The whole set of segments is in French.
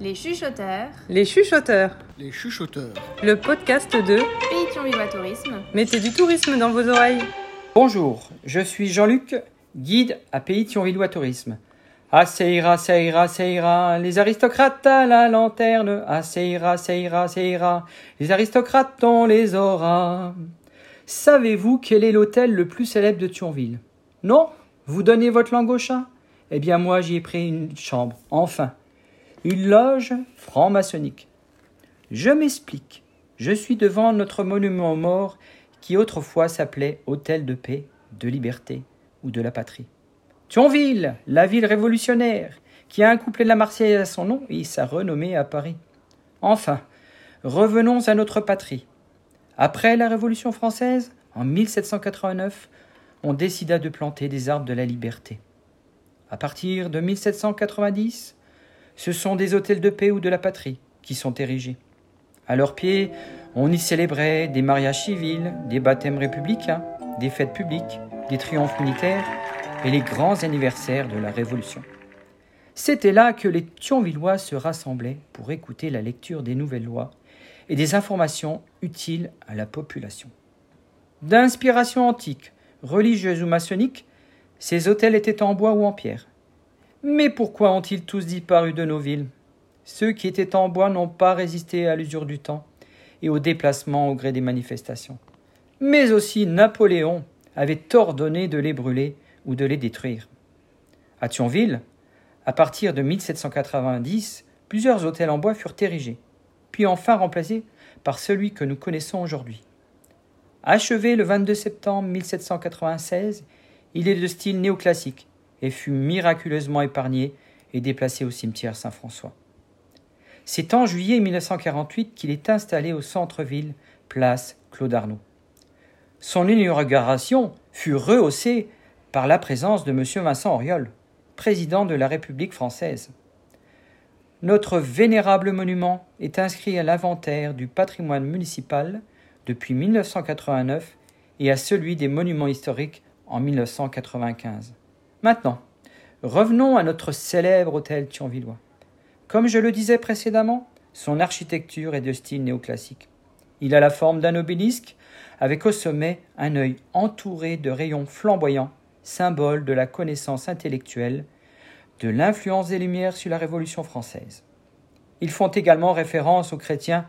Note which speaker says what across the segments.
Speaker 1: Les chuchoteurs,
Speaker 2: Les chuchoteurs,
Speaker 3: Les chuchoteurs.
Speaker 2: le podcast de
Speaker 1: Pays Thionvillois Tourisme,
Speaker 2: Mettez du tourisme dans vos oreilles.
Speaker 4: Bonjour, je suis Jean-Luc, guide à Pays Thionvillois Tourisme. Ah, ça ira, ça ira, ça ira, les aristocrates à la lanterne. Ah, ça ira, ça ira, ça ira, les aristocrates on les aura. Savez-vous quel est l'hôtel le plus célèbre de Thionville? Non? Vous donnez votre langue au chat? Eh bien, moi, j'y ai pris une chambre, enfin. Une loge franc-maçonnique. Je m'explique. Je suis devant notre monument aux morts qui autrefois s'appelait Hôtel de paix, de liberté ou de la patrie. Thionville, la ville révolutionnaire, qui a un couplet de la Marseillaise à son nom et sa renommée à Paris. Enfin, revenons à notre patrie. Après la Révolution française, en 1789, on décida de planter des arbres de la liberté. À partir de 1790, ce sont des hôtels de paix ou de la patrie qui sont érigés. À leurs pieds, on y célébrait des mariages civils, des baptêmes républicains, des fêtes publiques, des triomphes militaires et les grands anniversaires de la Révolution. C'était là que les Thionvillois se rassemblaient pour écouter la lecture des nouvelles lois et des informations utiles à la population. D'inspiration antique, religieuse ou maçonnique, ces hôtels étaient en bois ou en pierre. Mais pourquoi ont-ils tous disparu de nos villes? Ceux qui étaient en bois n'ont pas résisté à l'usure du temps et au déplacement au gré des manifestations. Mais aussi Napoléon avait ordonné de les brûler ou de les détruire. À Thionville, à partir de 1790, plusieurs hôtels en bois furent érigés, puis enfin remplacés par celui que nous connaissons aujourd'hui. Achevé le 22 septembre 1796, il est de style néoclassique fut miraculeusement épargné et déplacé au cimetière Saint-François. C'est en juillet 1948 qu'il est installé au centre-ville, place Claude Arnaud. Son inauguration fut rehaussée par la présence de M. Vincent Auriol, président de la République française. Notre vénérable monument est inscrit à l'inventaire du patrimoine municipal depuis 1989 et à celui des monuments historiques en 1995. Maintenant, revenons à notre célèbre hôtel thionvillois. Comme je le disais précédemment, son architecture est de style néoclassique. Il a la forme d'un obélisque avec au sommet un œil entouré de rayons flamboyants, symbole de la connaissance intellectuelle, de l'influence des Lumières sur la Révolution française. Ils font également référence aux chrétiens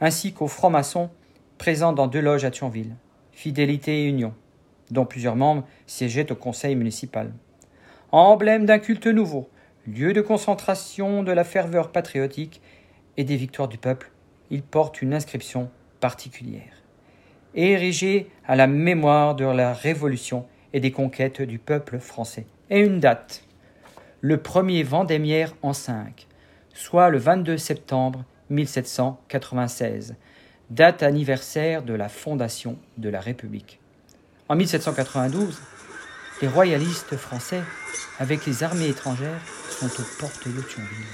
Speaker 4: ainsi qu'aux francs-maçons présents dans deux loges à Thionville, Fidélité et Union, dont plusieurs membres siégeaient au conseil municipal. Emblème d'un culte nouveau, lieu de concentration de la ferveur patriotique et des victoires du peuple, il porte une inscription particulière. Érigé à la mémoire de la Révolution et des conquêtes du peuple français. Et une date, le premier Vendémiaire en 5, soit le 22 septembre 1796, date anniversaire de la fondation de la République. En 1792, les royalistes français, avec les armées étrangères, sont aux portes de Thionville.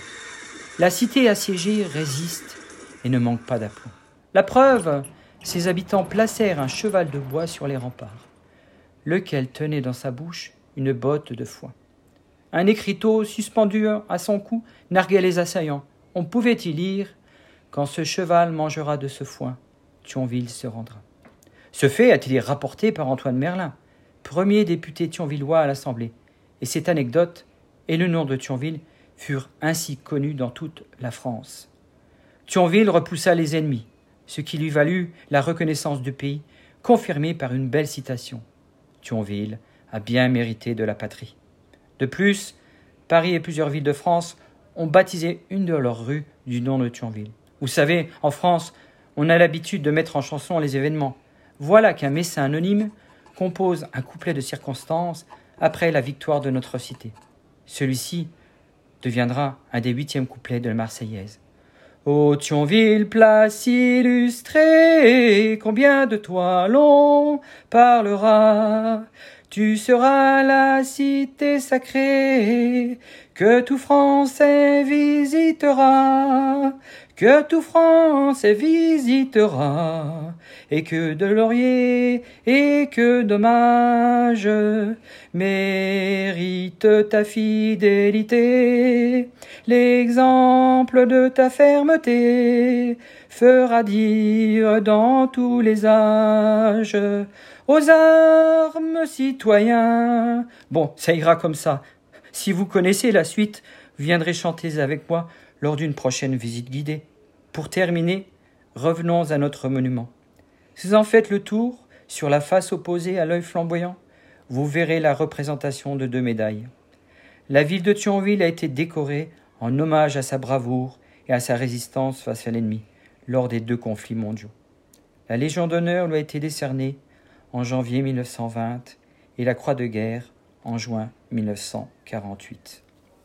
Speaker 4: La cité assiégée résiste et ne manque pas d'aplomb. La preuve, ses habitants placèrent un cheval de bois sur les remparts, lequel tenait dans sa bouche une botte de foin. Un écriteau suspendu à son cou narguait les assaillants. On pouvait y lire Quand ce cheval mangera de ce foin, Thionville se rendra. Ce fait a été rapporté par Antoine Merlin, premier député thionvillois à l'Assemblée, et cette anecdote et le nom de Thionville furent ainsi connus dans toute la France. Thionville repoussa les ennemis, ce qui lui valut la reconnaissance du pays, confirmée par une belle citation. Thionville a bien mérité de la patrie. De plus, Paris et plusieurs villes de France ont baptisé une de leurs rues du nom de Thionville. Vous savez, en France, on a l'habitude de mettre en chanson les événements. Voilà qu'un messin anonyme compose un couplet de circonstances après la victoire de notre cité. Celui-ci deviendra un des huitièmes couplets de la Marseillaise. Ô Thionville, place illustrée, combien de toi l'on parlera? Tu seras la cité sacrée que tout Français visitera, que tout France visitera, et que de lauriers et que d'hommages mérite ta fidélité. L'exemple de ta fermeté fera dire dans tous les âges aux armes citoyens. Bon, ça ira comme ça. Si vous connaissez la suite, viendrez chanter avec moi lors d'une prochaine visite guidée. Pour terminer, revenons à notre monument. Si vous en faites le tour, sur la face opposée à l'œil flamboyant, vous verrez la représentation de deux médailles. La ville de Thionville a été décorée en hommage à sa bravoure et à sa résistance face à l'ennemi lors des deux conflits mondiaux. La Légion d'honneur lui a été décernée en janvier 1920 et la Croix de guerre en juin 1948.